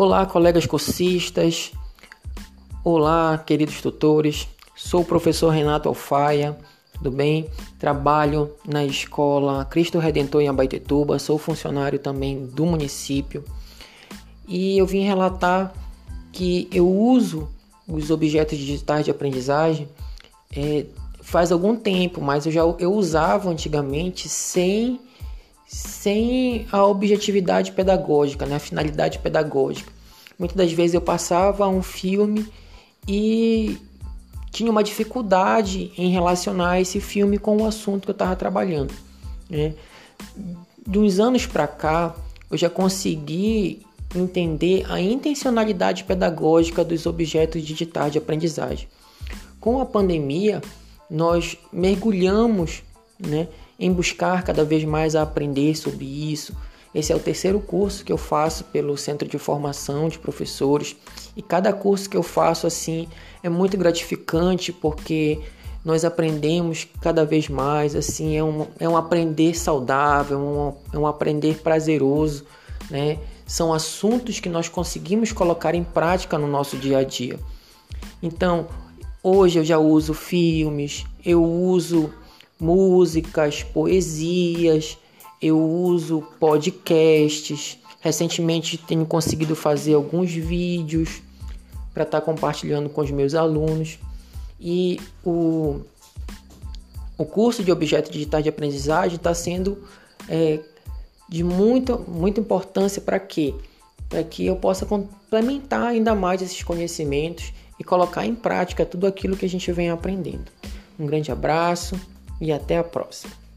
Olá, colegas cursistas. Olá, queridos tutores. Sou o professor Renato Alfaia, tudo bem? Trabalho na escola Cristo Redentor em Abaitetuba, sou funcionário também do município. E eu vim relatar que eu uso os objetos digitais de aprendizagem é, faz algum tempo, mas eu já eu usava antigamente sem sem a objetividade pedagógica, né, a finalidade pedagógica. Muitas das vezes eu passava um filme e tinha uma dificuldade em relacionar esse filme com o assunto que eu estava trabalhando. Né? De uns anos para cá, eu já consegui entender a intencionalidade pedagógica dos objetos digitais de aprendizagem. Com a pandemia, nós mergulhamos né, em buscar cada vez mais aprender sobre isso. Esse é o terceiro curso que eu faço pelo Centro de Formação de Professores e cada curso que eu faço assim é muito gratificante porque nós aprendemos cada vez mais, assim, é um, é um aprender saudável, um, é um aprender prazeroso, né? São assuntos que nós conseguimos colocar em prática no nosso dia a dia. Então, hoje eu já uso filmes, eu uso músicas, poesias, eu uso podcasts. Recentemente tenho conseguido fazer alguns vídeos para estar tá compartilhando com os meus alunos. E o, o curso de objetos digitais de aprendizagem está sendo é, de muita, muita importância para quê? Para que eu possa complementar ainda mais esses conhecimentos e colocar em prática tudo aquilo que a gente vem aprendendo. Um grande abraço e até a próxima.